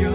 영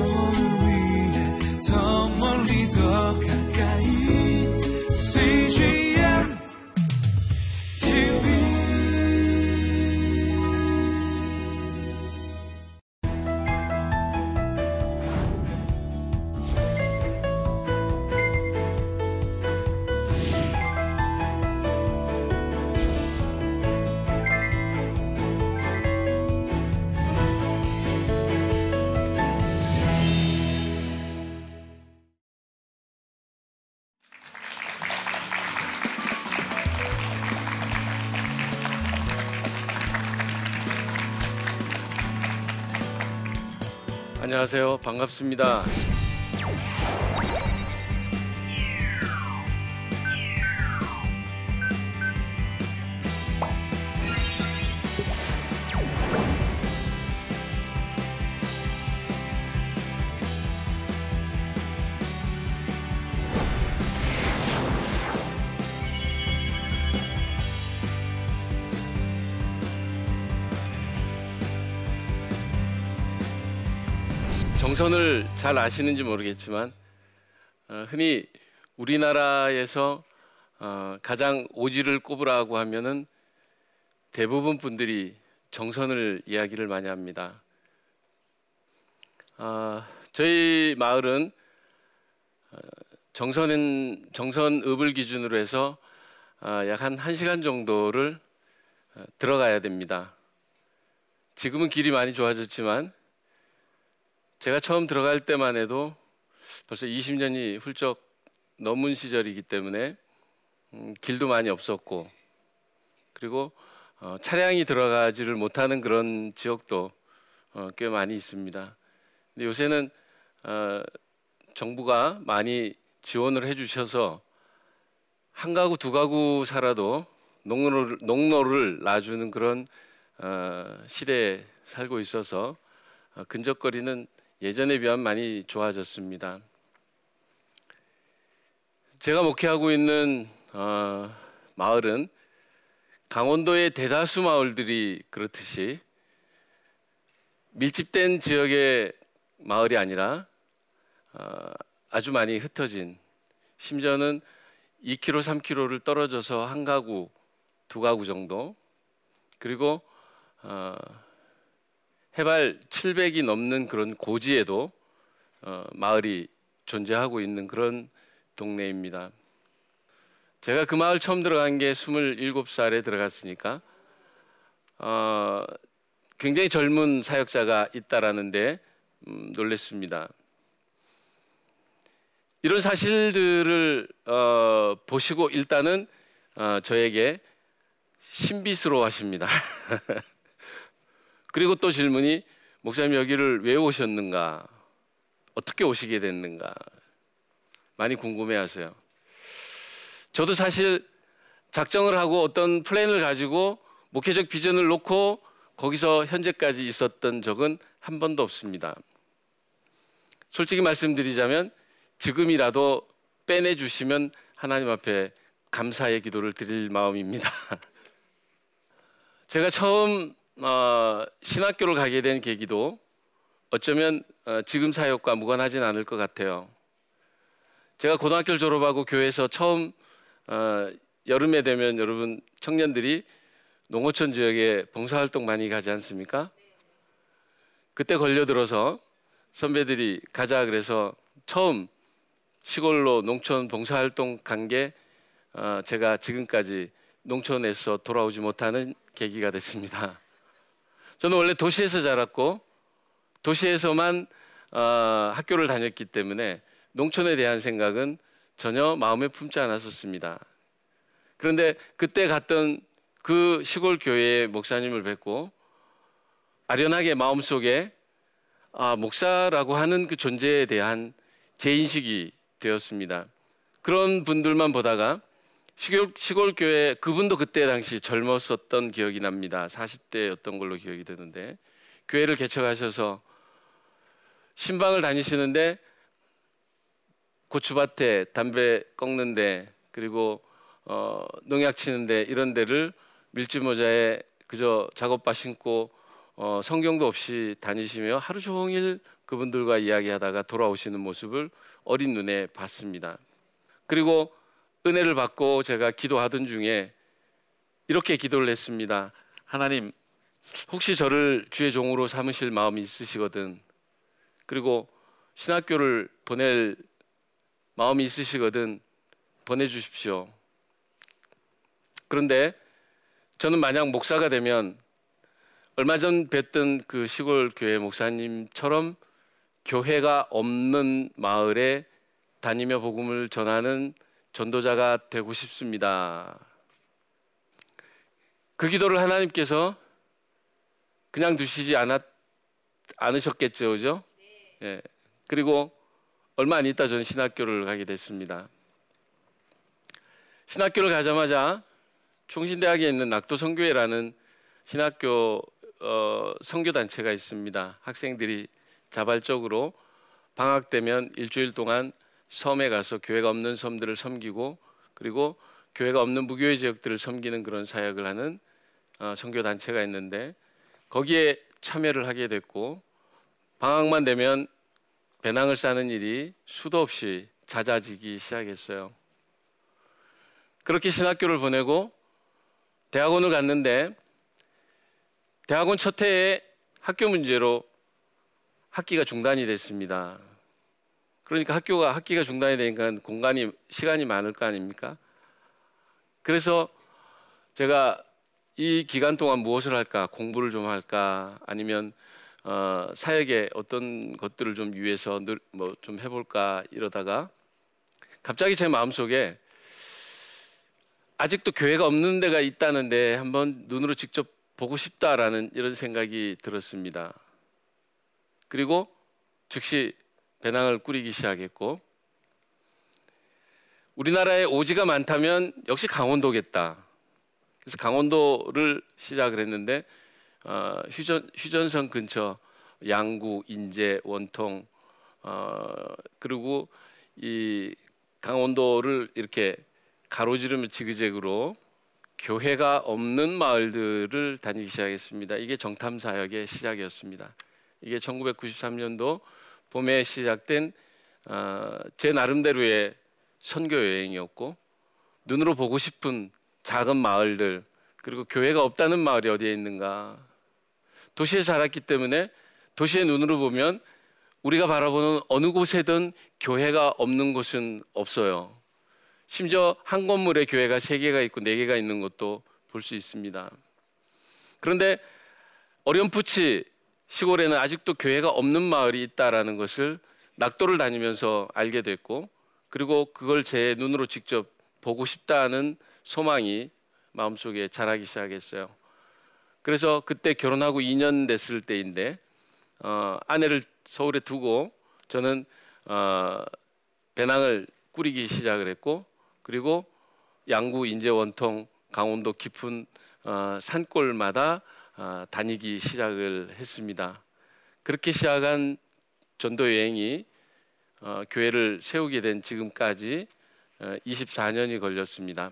안녕하세요. 반갑습니다. 정선을 잘 아시는지 모르겠지만 어, 흔히 우리나라에서 어, 가장 오지를 꼽으라고 하면은 대부분 분들이 정선을 이야기를 많이 합니다. 아, 저희 마을은 어, 정선은 정선읍을 기준으로 해서 아, 약한 1시간 정도를 어, 들어가야 됩니다. 지금은 길이 많이 좋아졌지만 제가 처음 들어갈 때만 해도 벌써 20년이 훌쩍 넘은 시절이기 때문에 음, 길도 많이 없었고 그리고 어, 차량이 들어가지를 못하는 그런 지역도 어, 꽤 많이 있습니다. 근데 요새는 어, 정부가 많이 지원을 해주셔서 한 가구 두 가구 살아도 농로를, 농로를 놔주는 그런 어, 시대에 살고 있어서 어, 근접거리는 예전에 비하면 많이 좋아졌습니다. 제가 목회하고 있는 어, 마을은 강원도의 대다수 마을들이 그렇듯이 밀집된 지역의 마을이 아니라 어, 아주 많이 흩어진 심지어는 2km, 3km를 떨어져서 한 가구, 두 가구 정도 그리고 어, 해발 700이 넘는 그런 고지에도 어, 마을이 존재하고 있는 그런 동네입니다. 제가 그 마을 처음 들어간 게 27살에 들어갔으니까 어, 굉장히 젊은 사역자가 있다라는데 음, 놀랬습니다. 이런 사실들을 어, 보시고 일단은 어, 저에게 신비스러워하십니다. 그리고 또 질문이 목사님 여기를 왜 오셨는가? 어떻게 오시게 됐는가? 많이 궁금해 하세요. 저도 사실 작정을 하고 어떤 플랜을 가지고 목회적 비전을 놓고 거기서 현재까지 있었던 적은 한 번도 없습니다. 솔직히 말씀드리자면 지금이라도 빼내 주시면 하나님 앞에 감사의 기도를 드릴 마음입니다. 제가 처음 어, 신학교를 가게 된 계기도 어쩌면 어, 지금 사역과 무관하진 않을 것 같아요. 제가 고등학교를 졸업하고 교회에서 처음 어, 여름에 되면 여러분 청년들이 농어촌 지역에 봉사활동 많이 가지 않습니까? 그때 걸려들어서 선배들이 가자 그래서 처음 시골로 농촌 봉사활동 간게 어, 제가 지금까지 농촌에서 돌아오지 못하는 계기가 됐습니다. 저는 원래 도시에서 자랐고 도시에서만 어, 학교를 다녔기 때문에 농촌에 대한 생각은 전혀 마음에 품지 않았었습니다. 그런데 그때 갔던 그 시골 교회의 목사님을 뵙고 아련하게 마음속에 아, 목사라고 하는 그 존재에 대한 제 인식이 되었습니다. 그런 분들만 보다가 시골, 시골 교회 그분도 그때 당시 젊었었던 기억이 납니다. 40대였던 걸로 기억이 되는데 교회를 개척하셔서 신방을 다니시는데 고추밭에 담배 꺾는데 그리고 어, 농약 치는데 이런 데를 밀짚 모자에 그저 작업바 신고 어, 성경도 없이 다니시며 하루 종일 그분들과 이야기하다가 돌아오시는 모습을 어린 눈에 봤습니다. 그리고 은혜를 받고 제가 기도하던 중에 이렇게 기도를 했습니다. 하나님, 혹시 저를 주의 종으로 삼으실 마음이 있으시거든. 그리고 신학교를 보낼 마음이 있으시거든 보내주십시오. 그런데 저는 만약 목사가 되면 얼마 전 뵀던 그 시골 교회 목사님처럼 교회가 없는 마을에 다니며 복음을 전하는 전도자가 되고 싶습니다. 그 기도를 하나님께서 그냥 두시지 않았, 않으셨겠죠, 그죠? 예. 그리고 얼마 안 있다 저는 신학교를 가게 됐습니다. 신학교를 가자마자 총신대학에 있는 낙도성교회라는 신학교 어, 선교 단체가 있습니다. 학생들이 자발적으로 방학 되면 일주일 동안 섬에 가서 교회가 없는 섬들을 섬기고 그리고 교회가 없는 무교회 지역들을 섬기는 그런 사역을 하는 어, 선교 단체가 있는데 거기에 참여를 하게 됐고 방학만 되면 배낭을 싸는 일이 수도 없이 잦아지기 시작했어요. 그렇게 신학교를 보내고 대학원을 갔는데 대학원 첫 해에 학교 문제로 학기가 중단이 됐습니다. 그러니까 학교가 학기가 중단이 되니까 공간이 시간이 많을 거 아닙니까? 그래서 제가 이 기간 동안 무엇을 할까? 공부를 좀 할까? 아니면 어, 사역에 어떤 것들을 좀 위해서 뭐 좀 해볼까 이러다가 갑자기 제 마음속에 아직도 교회가 없는 데가 있다는데 한번 눈으로 직접 보고 싶다라는 이런 생각이 들었습니다. 그리고 즉시 배낭을 꾸리기 시작했고 우리나라에 오지가 많다면 역시 강원도겠다. 그래서 강원도를 시작을 했는데 어, 휴전 휴전선 근처 양구, 인제, 원통 어, 그리고 이 강원도를 이렇게 가로지르며 지그재그로 교회가 없는 마을들을 다니기 시작했습니다. 이게 정탐 사역의 시작이었습니다. 이게 1993년도 봄에 시작된 어, 제 나름대로의 선교 여행이었고 눈으로 보고 싶은 작은 마을들 그리고 교회가 없다는 마을이 어디에 있는가 도시에 살았기 때문에 도시의 눈으로 보면 우리가 바라보는 어느 곳에든 교회가 없는 곳은 없어요. 심지어 한 건물에 교회가 세 개가 있고 네 개가 있는 것도 볼 수 있습니다. 그런데 어렴풋이 시골에는 아직도 교회가 없는 마을이 있다라는 것을 낙도를 다니면서 알게 됐고 그리고 그걸 제 눈으로 직접 보고 싶다는 소망이 마음속에 자라기 시작했어요. 그래서 그때 결혼하고 2년 됐을 때인데 어, 아내를 서울에 두고 저는 어, 배낭을 꾸리기 시작을 했고 그리고 양구, 인제, 원통, 강원도 깊은 어, 산골마다 어, 다니기 시작을 했습니다. 그렇게 시작한 전도 여행이 어, 교회를 세우게 된 지금까지 24년이 어, 걸렸습니다.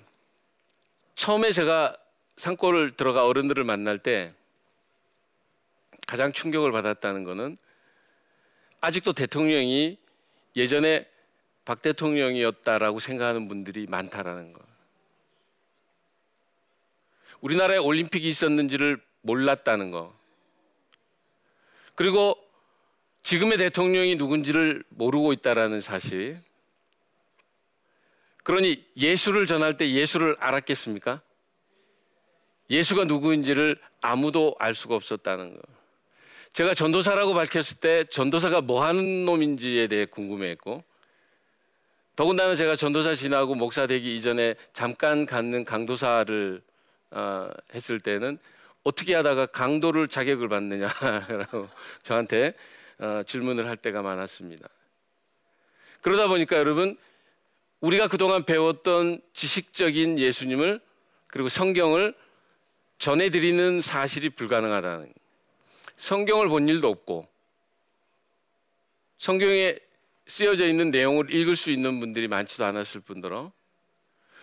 처음에 제가 산골을 들어가 어른들을 만날 때 가장 충격을 받았다는 것은 아직도 대통령이 예전에 박 대통령이었다라고 생각하는 분들이 많다라는 거. 우리나라에 올림픽이 있었는지를 몰랐다는 거. 그리고 지금의 대통령이 누군지를 모르고 있다라는 사실. 그러니 예수를 전할 때 예수를 알았겠습니까? 예수가 누구인지를 아무도 알 수가 없었다는 거. 제가 전도사라고 밝혔을 때 전도사가 뭐 하는 놈인지에 대해 궁금해했고 더군다나 제가 전도사 지나고 목사 되기 이전에 잠깐 갖는 강도사를 어, 했을 때는 어떻게 하다가 강도를 자격을 받느냐라고 저한테 어, 질문을 할 때가 많았습니다. 그러다 보니까 여러분 우리가 그동안 배웠던 지식적인 예수님을 그리고 성경을 전해드리는 사실이 불가능하다는 성경을 본 일도 없고 성경에 쓰여져 있는 내용을 읽을 수 있는 분들이 많지도 않았을 뿐더러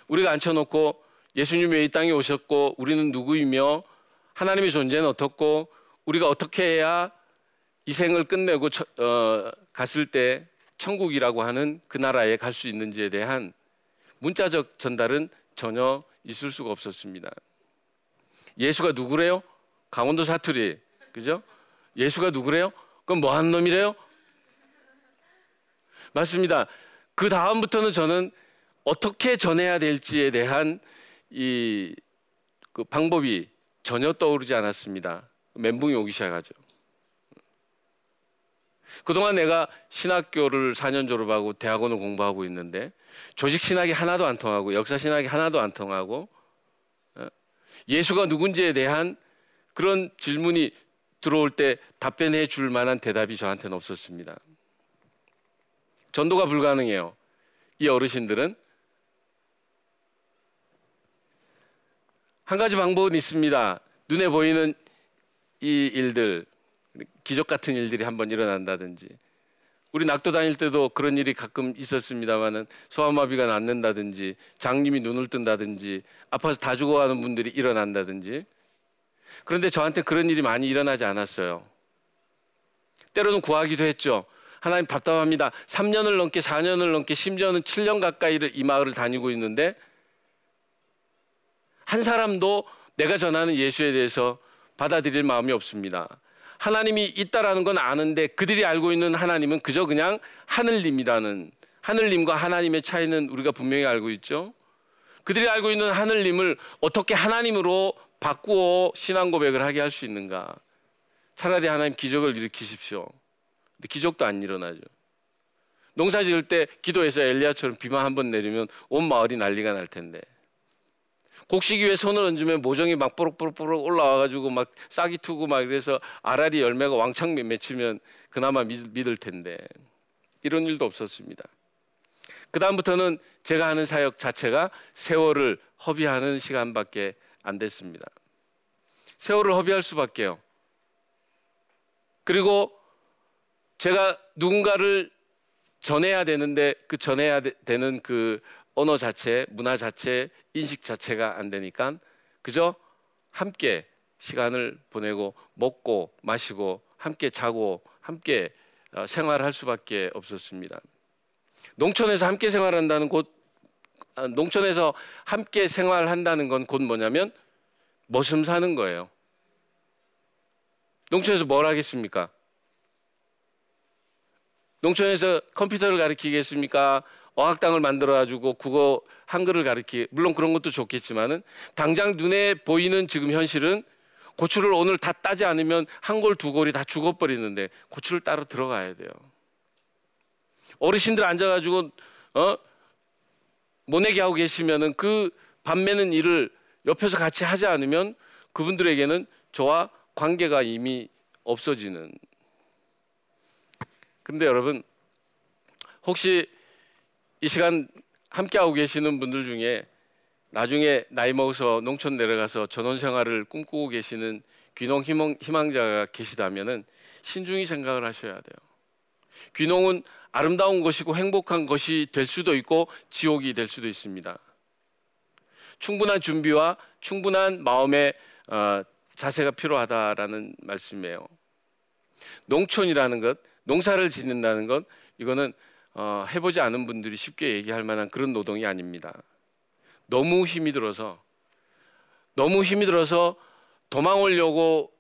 우리가 앉혀놓고 예수님이 이 땅에 오셨고 우리는 누구이며 하나님의 존재는 어떻고 우리가 어떻게 해야 이 생을 끝내고 처, 어, 갔을 때 천국이라고 하는 그 나라에 갈 수 있는지에 대한 문자적 전달은 전혀 있을 수가 없었습니다. 예수가 누구래요? 강원도 사투리. 그죠? 예수가 누구래요? 그럼 뭐 하는 놈이래요? 맞습니다. 그 다음부터는 저는 어떻게 전해야 될지에 대한 이 그 방법이 전혀 떠오르지 않았습니다. 멘붕이 오기 시작하죠. 그동안 내가 신학교를 4년 졸업하고 대학원을 공부하고 있는데 조직 신학이 하나도 안 통하고 역사 신학이 하나도 안 통하고 어, 예수가 누군지에 대한 그런 질문이 들어올 때 답변해 줄 만한 대답이 저한테는 없었습니다. 전도가 불가능해요. 이 어르신들은 한 가지 방법은 있습니다. 눈에 보이는 이 일들, 기적 같은 일들이 한번 일어난다든지, 우리 낙도 다닐 때도 그런 일이 가끔 있었습니다만은 소아마비가 낫는다든지, 장님이 눈을 뜬다든지, 아파서 다 죽어가는 분들이 일어난다든지. 그런데 저한테 그런 일이 많이 일어나지 않았어요. 때로는 구하기도 했죠. 하나님 답답합니다. 3년을 넘게 4년을 넘게 심지어는 7년 가까이를 이 마을을 다니고 있는데 한 사람도 내가 전하는 예수에 대해서 받아들일 마음이 없습니다. 하나님이 있다라는 건 아는데 그들이 알고 있는 하나님은 그저 그냥 하늘님이라는 하늘님과 하나님의 차이는 우리가 분명히 알고 있죠. 그들이 알고 있는 하늘님을 어떻게 하나님으로 바꾸어 신앙 고백을 하게 할 수 있는가? 차라리 하나님 기적을 일으키십시오. 근데 기적도 안 일어나죠. 농사 지을 때 기도해서 엘리야처럼 비만 한 번 내리면 온 마을이 난리가 날 텐데. 곡식이 위에 손을 얹으면 모종이 막 뽀록뽀록뽀록 올라와가지고 막 싹이 트고 막 이래서 아라리 열매가 왕창 맺히면 그나마 믿을 텐데 이런 일도 없었습니다. 그 다음부터는 제가 하는 사역 자체가 세월을 허비하는 시간밖에 안 됐습니다. 세월을 허비할 수밖에요. 그리고 제가 누군가를 전해야 되는데 그 전해야 되 는 그 언어 자체, 문화 자체, 인식 자체가 안 되니까 그저 함께 시간을 보내고 먹고 마시고 함께 자고 함께 어, 생활할 수밖에 없었습니다. 농촌에서 함께 생활한다는 곳 아, 농촌에서 함께 생활한다는 건 곧 뭐냐면 머슴 사는 거예요. 농촌에서 뭘 하겠습니까? 농촌에서 컴퓨터를 가르치겠습니까? 어학당을 만들어 가지고 국어 한글을 가르치 물론 그런 것도 좋겠지만은 당장 눈에 보이는 지금 현실은 고추를 오늘 다 따지 않으면 한 골 두 골이 다 죽어버리는데 고추를 따로 들어가야 돼요. 어르신들 앉아가지고 어 모내기 하고 계시면은 그 밤매는 일을 옆에서 같이 하지 않으면 그분들에게는 저와 관계가 이미 없어지는. 근데 여러분 혹시 이 시간 함께하고 계시는 분들 중에 나중에 나이 먹어서 농촌 내려가서 전원 생활을 꿈꾸고 계시는 귀농 희망, 희망 자가 계시다면은 신중히 생각을 하셔야 돼요. 귀농은 아름다운 것이고 행복한 것이 될 수도 있고 지옥이 될 수도 있습니다. 충분한 준비와 충분한 마음의 어, 자세가 필요하다라는 말씀이에요. 농촌이라는 것, 농사를 짓는다는 것, 이거는 어, 해보지 않은 분들이 쉽게 얘기할 만한 그런 노동이 아닙니다. 너무 힘이 들어서 너무 힘이 들어서 도망오려고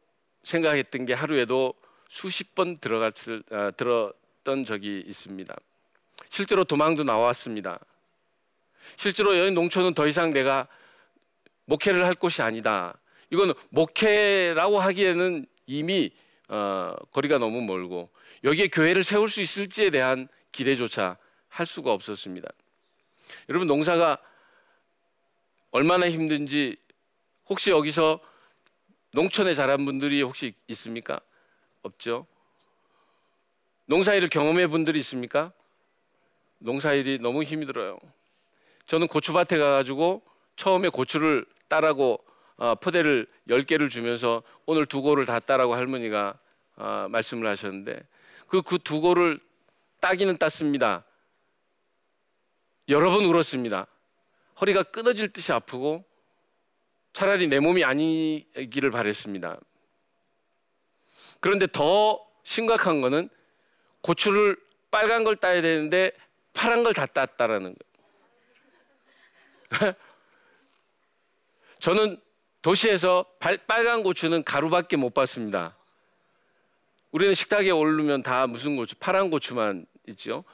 생각했던 게 하루에도 수십 번 들어갔을 아, 들었던 적이 있습니다. 실제로 도망도 나왔습니다. 실제로 여기 농촌은 더 이상 내가 목회를 할 곳이 아니다. 이건 목회라고 하기에는 이미 어, 거리가 너무 멀고 여기에 교회를 세울 수 있을지에 대한 기대조차 할 수가 없었습니다. 여러분 농사가 얼마나 힘든지 혹시 여기서 농촌에 자란 분들이 혹시 있습니까? 없죠. 농사일을 경험해 분들이 있습니까? 농사일이 너무 힘이 들어요. 저는 고추밭에 가가지고 처음에 고추를 따라고 어, 포대를 10개를 주면서 오늘 두 고를 다 따라고 할머니가 어, 말씀을 하셨는데 그 그 두 고를 따기는 땄습니다. 여러 번 울었습니다. 허리가 끊어질 듯이 아프고 차라리 내 몸이 아니기를 바랬습니다. 그런데 더 심각한 거는 고추를 빨간 걸 따야 되는데 파란 걸 다 땄다라는 거예요. 저는 도시에서 빨간 고추는 가루밖에 못 봤습니다. 우리는 식탁에 오르면 다 무슨 고추? 파란 고추만 있죠.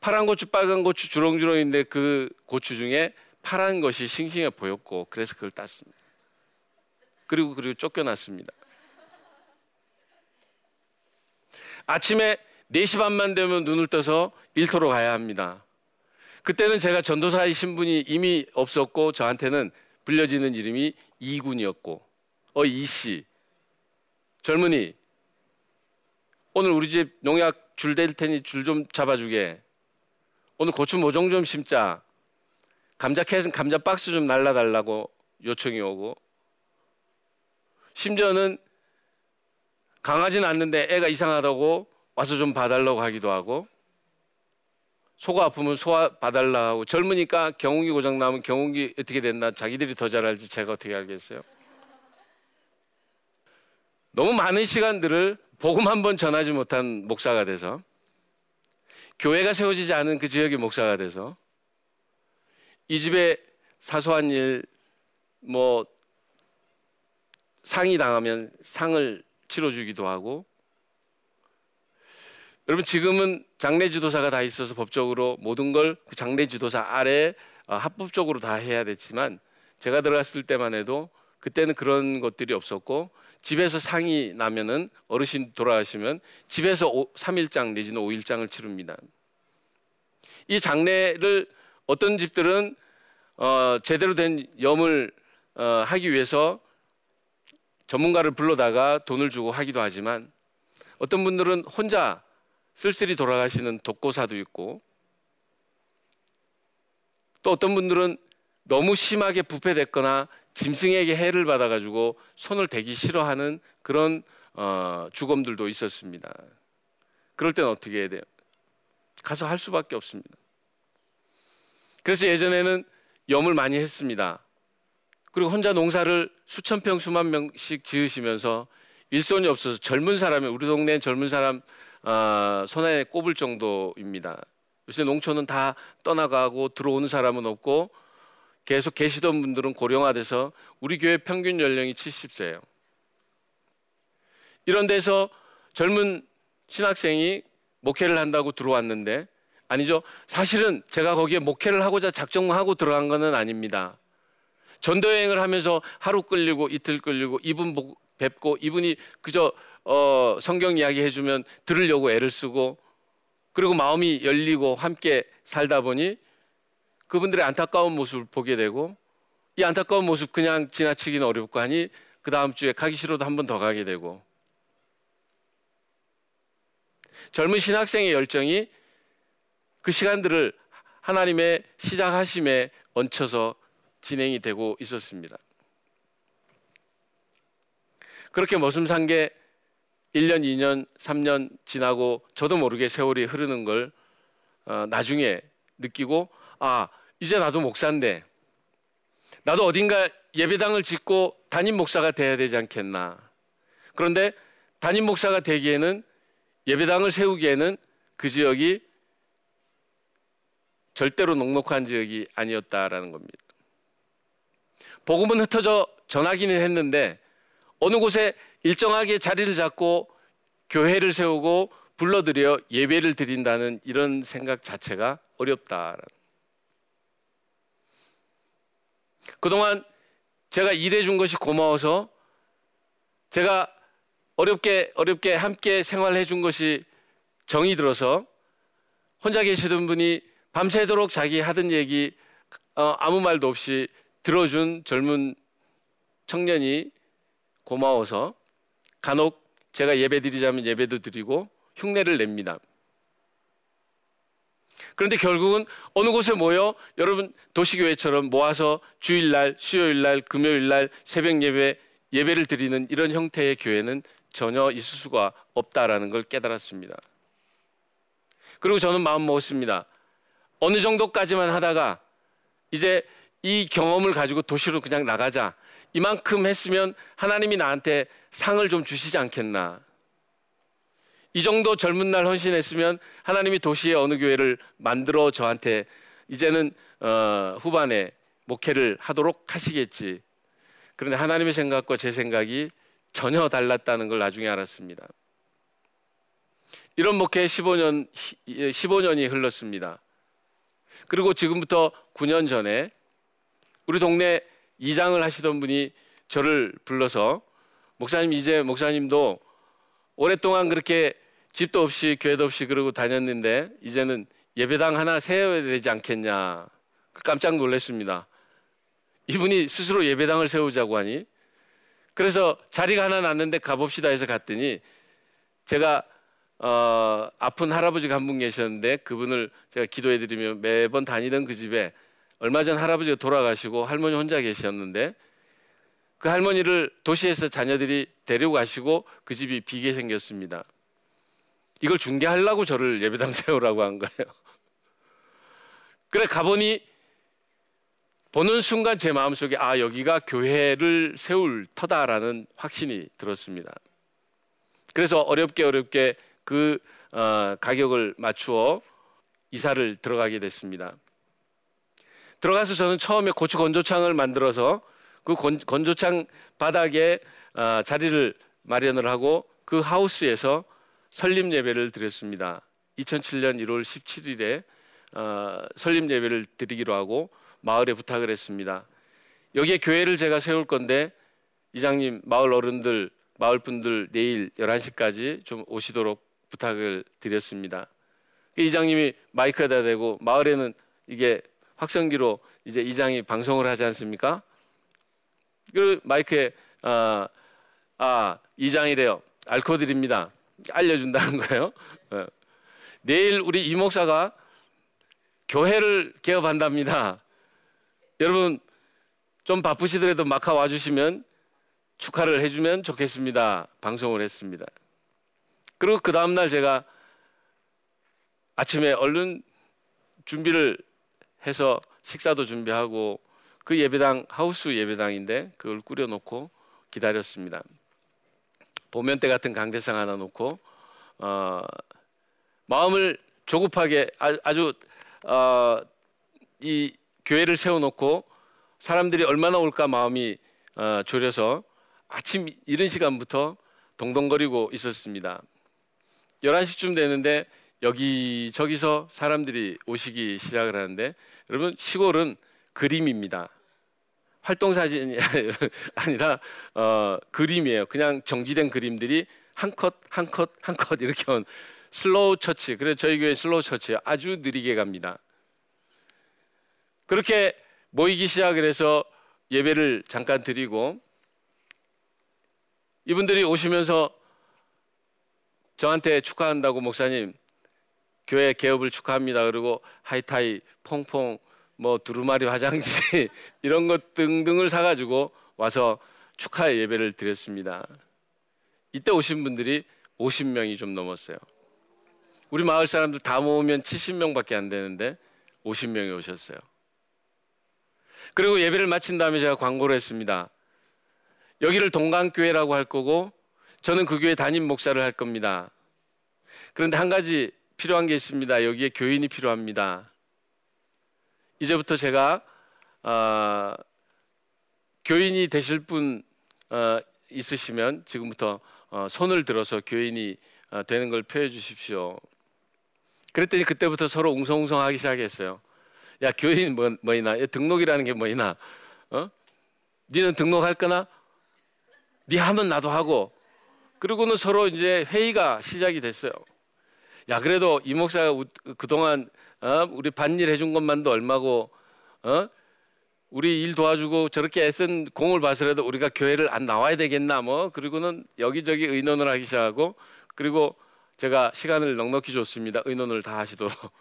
파란 고추, 빨간 고추 주렁주렁인데 그 고추 중에 파란 것이 싱싱해 보였고 그래서 그걸 땄습니다. 그리고 그리고 쫓겨났습니다. 아침에 4시 반만 되면 눈을 떠서 일터로 가야 합니다. 그때는 제가 전도사의 신분이 이미 없었고 저한테는 불려지는 이름이 이군이었고 어 이씨 젊은이 오늘 우리 집 농약 줄 댈 테니 줄 좀 잡아주게. 오늘 고추 모종 좀 심자. 감자 캐은 감자 박스 좀 날라달라고 요청이 오고. 심지어는 강하진 않는데 애가 이상하다고 와서 좀 봐달라고 하기도 하고. 소가 아프면 소화 봐달라 하고. 젊으니까 경운기 고장 나면 경운기 어떻게 됐나 자기들이 더 잘 알지 제가 어떻게 알겠어요? 너무 많은 시간들을 복음 한 번 전하지 못한 목사가 돼서 교회가 세워지지 않은 그 지역의 목사가 돼서 이 집에 사소한 일 뭐 상이 당하면 상을 치러주기도 하고 여러분 지금은 장례 지도사가 다 있어서 법적으로 모든 걸 그 장례 지도사 아래 어, 합법적으로 다 해야 됐지만 제가 들어갔을 때만 해도 그때는 그런 것들이 없었고 집에서 상이 나면은 어르신 돌아가시면 집에서 3일장 내지는 5일장을 치릅니다. 이 장례를 어떤 집들은 어, 제대로 된 염을 어, 하기 위해서 전문가를 불러다가 돈을 주고 하기도 하지만 어떤 분들은 혼자 쓸쓸히 돌아가시는 독고사도 있고 또 어떤 분들은 너무 심하게 부패됐거나 짐승에게 해를 받아가지고 손을 대기 싫어하는 그런 어, 주검들도 있었습니다. 그럴 때는 어떻게 해야 돼요? 가서 할 수밖에 없습니다. 그래서 예전에는 염을 많이 했습니다. 그리고 혼자 농사를 수천 평 수만 명씩 지으시면서 일손이 없어서 젊은 사람이 우리 동네 젊은 사람 어, 손에 꼽을 정도입니다. 요새 농촌은 다 떠나가고 들어오는 사람은 없고 계속 계시던 분들은 고령화돼서 우리 교회 평균 연령이 70세예요. 이런 데서 젊은 신학생이 목회를 한다고 들어왔는데 아니죠. 사실은 제가 거기에 목회를 하고자 작정하고 들어간 것은 아닙니다. 전도 여행을 하면서 하루 끌리고 이틀 끌리고 이분 뵙고 이분이 그저 어, 성경 이야기 해주면 들으려고 애를 쓰고 그리고 마음이 열리고 함께 살다 보니 그분들의 안타까운 모습을 보게 되고 이 안타까운 모습 그냥 지나치기는 어렵고 하니 그 다음 주에 가기 싫어도 한 번 더 가게 되고 젊은 신학생의 열정이 그 시간들을 하나님의 시작하심에 얹혀서 진행이 되고 있었습니다. 그렇게 머슴 산게 1년, 2년, 3년 지나고 저도 모르게 세월이 흐르는 걸 어, 나중에 느끼고 아 이제 나도 목사인데 나도 어딘가 예배당을 짓고 담임 목사가 돼야 되지 않겠나. 그런데 담임 목사가 되기에는 예배당을 세우기에는 그 지역이 절대로 녹록한 지역이 아니었다라는 겁니다. 복음은 흩어져 전하기는 했는데 어느 곳에 일정하게 자리를 잡고 교회를 세우고 불러들여 예배를 드린다는 이런 생각 자체가 어렵다. 그동안 제가 일해준 것이 고마워서 제가 어렵게 어렵게 함께 생활해 준 것이 정이 들어서 혼자 계시던 분이 밤새도록 자기 하던 얘기 어, 아무 말도 없이 들어준 젊은 청년이 고마워서 간혹 제가 예배 드리자면 예배도 드리고 흉내를 냅니다. 그런데 결국은 어느 곳에 모여 여러분 도시교회처럼 모아서 주일날, 수요일날, 금요일날 새벽 예배 예배를 드리는 이런 형태의 교회는 전혀 있을 수가 없다라는 걸 깨달았습니다. 그리고 저는 마음 먹었습니다. 어느 정도까지만 하다가 이제 이 경험을 가지고 도시로 그냥 나가자. 이만큼 했으면 하나님이 나한테 상을 좀 주시지 않겠나. 이 정도 젊은 날 헌신했으면 하나님이 도시의 어느 교회를 만들어 저한테 이제는 어, 후반에 목회를 하도록 하시겠지. 그런데 하나님의 생각과 제 생각이 전혀 달랐다는 걸 나중에 알았습니다. 이런 목회 15년 15년이 흘렀습니다. 그리고 지금부터 9년 전에 우리 동네 이장을 하시던 분이 저를 불러서 목사님 이제 목사님도 오랫동안 그렇게 집도 없이 교회도 없이 그러고 다녔는데 이제는 예배당 하나 세워야 되지 않겠냐 깜짝 놀랐습니다. 이분이 스스로 예배당을 세우자고 하니 그래서 자리가 하나 났는데 가봅시다 해서 갔더니 제가 어, 아픈 할아버지가 한 분 계셨는데 그분을 제가 기도해드리며 매번 다니던 그 집에 얼마 전 할아버지가 돌아가시고 할머니 혼자 계셨는데 그 할머니를 도시에서 자녀들이 데리고 가시고 그 집이 비게 생겼습니다. 이걸 중계하려고 저를 예배당 세우라고 한 거예요. 그래 가보니 보는 순간 제 마음속에 아 여기가 교회를 세울 터다라는 확신이 들었습니다. 그래서 어렵게 어렵게 그 어, 가격을 맞추어 이사를 들어가게 됐습니다. 들어가서 저는 처음에 고추 건조창을 만들어서 그 건, 건조창 바닥에 어, 자리를 마련을 하고 그 하우스에서 설립 예배를 드렸습니다. 2007년 1월 17일에 어, 설립 예배를 드리기로 하고 마을에 부탁을 했습니다. 여기에 교회를 제가 세울 건데 이장님 마을 어른들 마을 분들 내일 11시까지 좀 오시도록 부탁을 드렸습니다. 그 이장님이 마이크에다 대고 마을에는 이게 확성기로 이제 이장이 방송을 하지 않습니까? 그 마이크에 아, 아 이장이래요. 알코드립니다. 알려준다는 거예요. 어. 내일 우리 이 목사가 교회를 개업한답니다. 여러분 좀 바쁘시더라도 마카 와주시면 축하를 해주면 좋겠습니다. 방송을 했습니다. 그리고 그 다음 날 제가 아침에 얼른 준비를 해서 식사도 준비하고 그 예배당 하우스 예배당인데 그걸 꾸려놓고 기다렸습니다. 보면 때 같은 강대상 하나 놓고 어, 마음을 조급하게 아주 어, 이 교회를 세워놓고 사람들이 얼마나 올까 마음이 어, 졸여서 아침 이른 시간부터 동동거리고 있었습니다. 11시쯤 되는데 여기 저기서 사람들이 오시기 시작을 하는데 여러분 시골은 그림입니다. 활동 사진이 아니라 어, 그림이에요. 그냥 정지된 그림들이 한 컷 한 컷 한 컷 이렇게 온 slow church. 그래서 저희 교회 slow church 아주 느리게 갑니다. 그렇게 모이기 시작을 해서 예배를 잠깐 드리고 이분들이 오시면서 저한테 축하한다고 목사님 교회 개업을 축하합니다. 그리고 하이타이 퐁퐁 뭐 두루마리 화장지 이런 것 등등을 사가지고 와서 축하 예배를 드렸습니다. 이때 오신 분들이 50명이 좀 넘었어요. 우리 마을 사람들 다 모으면 70명밖에 안 되는데 50명이 오셨어요. 그리고 예배를 마친 다음에 제가 광고를 했습니다. 여기를 동강교회라고 할 거고 저는 그 교회 담임 목사를 할 겁니다. 그런데 한 가지 필요한 게 있습니다. 여기에 교인이 필요합니다. 이제부터 제가 어, 교인이 되실 분 어, 있으시면 지금부터 어, 손을 들어서 교인이 어, 되는 걸 표해 주십시오. 그랬더니 그때부터 서로 웅성웅성하기 시작했어요. 야 교인 뭐, 뭐이나 등록이라는 게 뭐이나 어? 니는 등록할 거나 니 하면 나도 하고 그리고는 서로 이제 회의가 시작이 됐어요. 야 그래도 이 목사가 그동안 어? 우리 반일 해준 것만도 얼마고 어? 우리 일 도와주고 저렇게 애쓴 공을 봐서라도 우리가 교회를 안 나와야 되겠나 뭐 그리고는 여기저기 의논을 하기 시작하고 그리고 제가 시간을 넉넉히 줬습니다. 의논을 다 하시도록.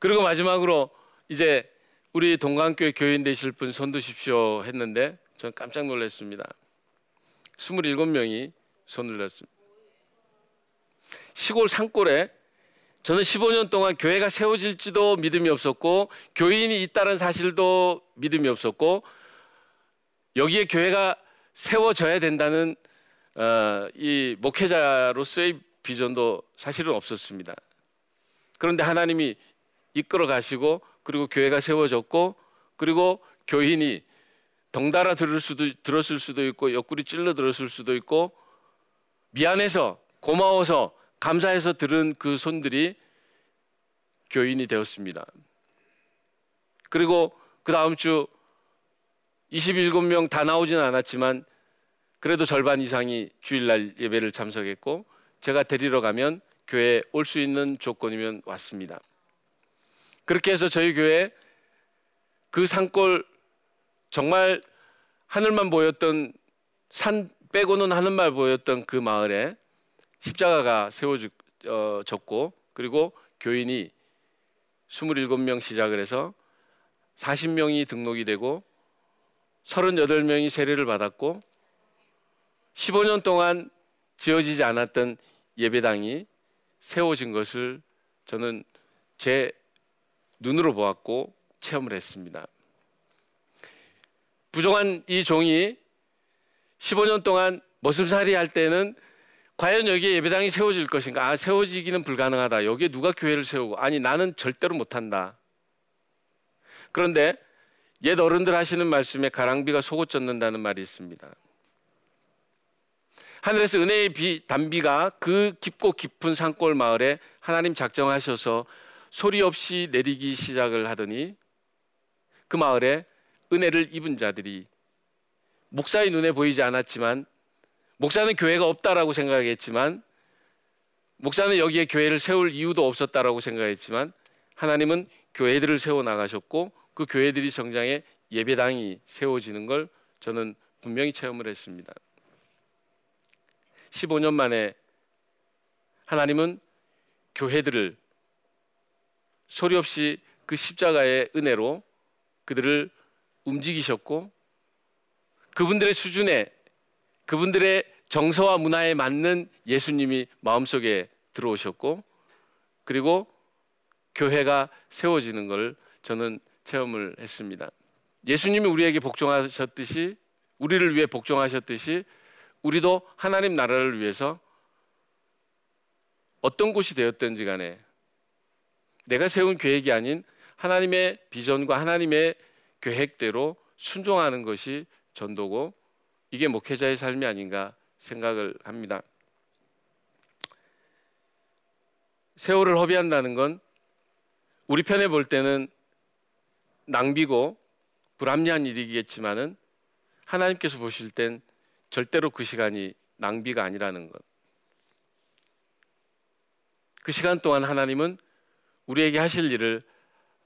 그리고 마지막으로 이제 우리 동강교회 교인 되실 분 손 드십시오 했는데 전 깜짝 놀랐습니다. 27명이 손을 들었습니다. 시골 산골에 저는 15년 동안 교회가 세워질지도 믿음이 없었고 교인이 있다는 사실도 믿음이 없었고 여기에 교회가 세워져야 된다는 어, 이 목회자로서의 비전도 사실은 없었습니다. 그런데 하나님이 이끌어 가시고 그리고 교회가 세워졌고 그리고 교인이 덩달아 들을 수도 들었을 수도 있고 옆구리 찔러 들었을 수도 있고 미안해서 고마워서 감사해서 들은 그 손들이 교인이 되었습니다. 그리고 그 다음 주 27명 다 나오지는 않았지만 그래도 절반 이상이 주일날 예배를 참석했고 제가 데리러 가면 교회에 올 수 있는 조건이면 왔습니다. 그렇게 해서 저희 교회 그 산골 정말 하늘만 보였던 산 빼고는 하늘만 보였던 그 마을에 십자가가 세워졌고 그리고 교인이 27명 시작을 해서 40명이 등록이 되고 38명이 세례를 받았고 15년 동안 지어지지 않았던 예배당이 세워진 것을 저는 제 눈으로 보았고 체험을 했습니다. 부정한 이 종이 15년 동안 머슴살이 할 때는 과연 여기에 예배당이 세워질 것인가? 아, 세워지기는 불가능하다. 여기에 누가 교회를 세우고? 아니, 나는 절대로 못한다. 그런데 옛 어른들 하시는 말씀에 가랑비가 속옷 젖는다는 말이 있습니다. 하늘에서 은혜의 비, 단비가 그 깊고 깊은 산골 마을에 하나님 작정하셔서 소리 없이 내리기 시작을 하더니 그 마을에 은혜를 입은 자들이 목사의 눈에 보이지 않았지만 목사는 교회가 없다라고 생각했지만 목사는 여기에 교회를 세울 이유도 없었다라고 생각했지만 하나님은 교회들을 세워 나가셨고 그 교회들이 성장해 예배당이 세워지는 걸 저는 분명히 체험을 했습니다. 15년 만에 하나님은 교회들을 소리 없이 그 십자가의 은혜로 그들을 움직이셨고 그분들의 수준에 그분들의 정서와 문화에 맞는 예수님이 마음속에 들어오셨고 그리고 교회가 세워지는 걸 저는 체험을 했습니다. 예수님이 우리에게 복종하셨듯이 우리를 위해 복종하셨듯이 우리도 하나님 나라를 위해서 어떤 곳이 되었든지 간에 내가 세운 계획이 아닌 하나님의 비전과 하나님의 계획대로 순종하는 것이 전도고 이게 목회자의 삶이 아닌가 생각을 합니다. 세월을 허비한다는 건 우리 편에 볼 때는 낭비고 불합리한 일이겠지만은 하나님께서 보실 땐 절대로 그 시간이 낭비가 아니라는 것. 그 시간 동안 하나님은 우리에게 하실 일을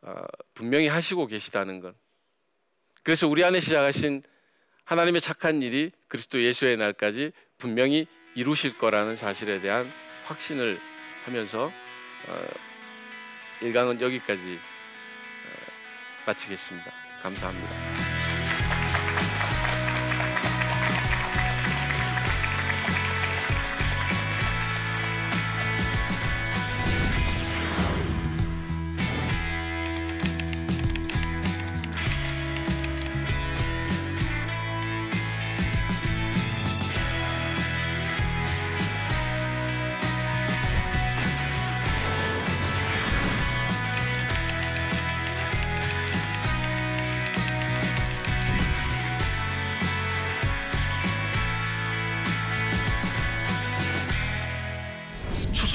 어, 분명히 하시고 계시다는 것. 그래서 우리 안에 시작하신 하나님의 착한 일이 그리스도 예수의 날까지 분명히 이루실 거라는 사실에 대한 확신을 하면서 어, 일강은 여기까지 어, 마치겠습니다. 감사합니다.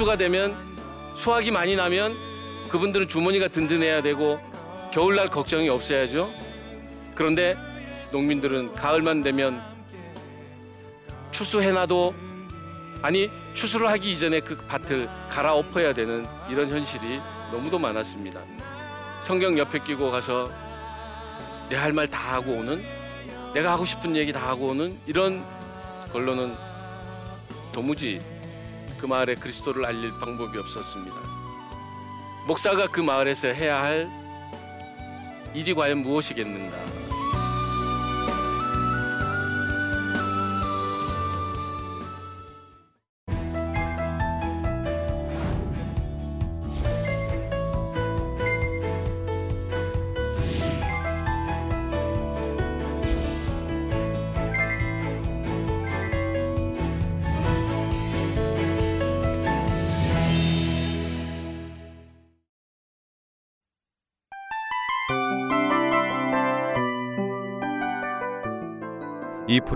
추수가 되면 수확이 많이 나면 그분들은 주머니가 든든해야 되고 겨울날 걱정이 없어야죠. 그런데 농민들은 가을만 되면 추수해놔도 아니 추수를 하기 이전에 그 밭을 갈아엎어야 되는 이런 현실이 너무도 많았습니다. 성경 옆에 끼고 가서 내 할 말 다 하고 오는 내가 하고 싶은 얘기 다 하고 오는 이런 걸로는 도무지 그 마을에 그리스도를 알릴 방법이 없었습니다. 목사가 그 마을에서 해야 할 일이 과연 무엇이겠는가?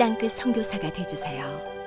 땅끝 선교사가 되주세요.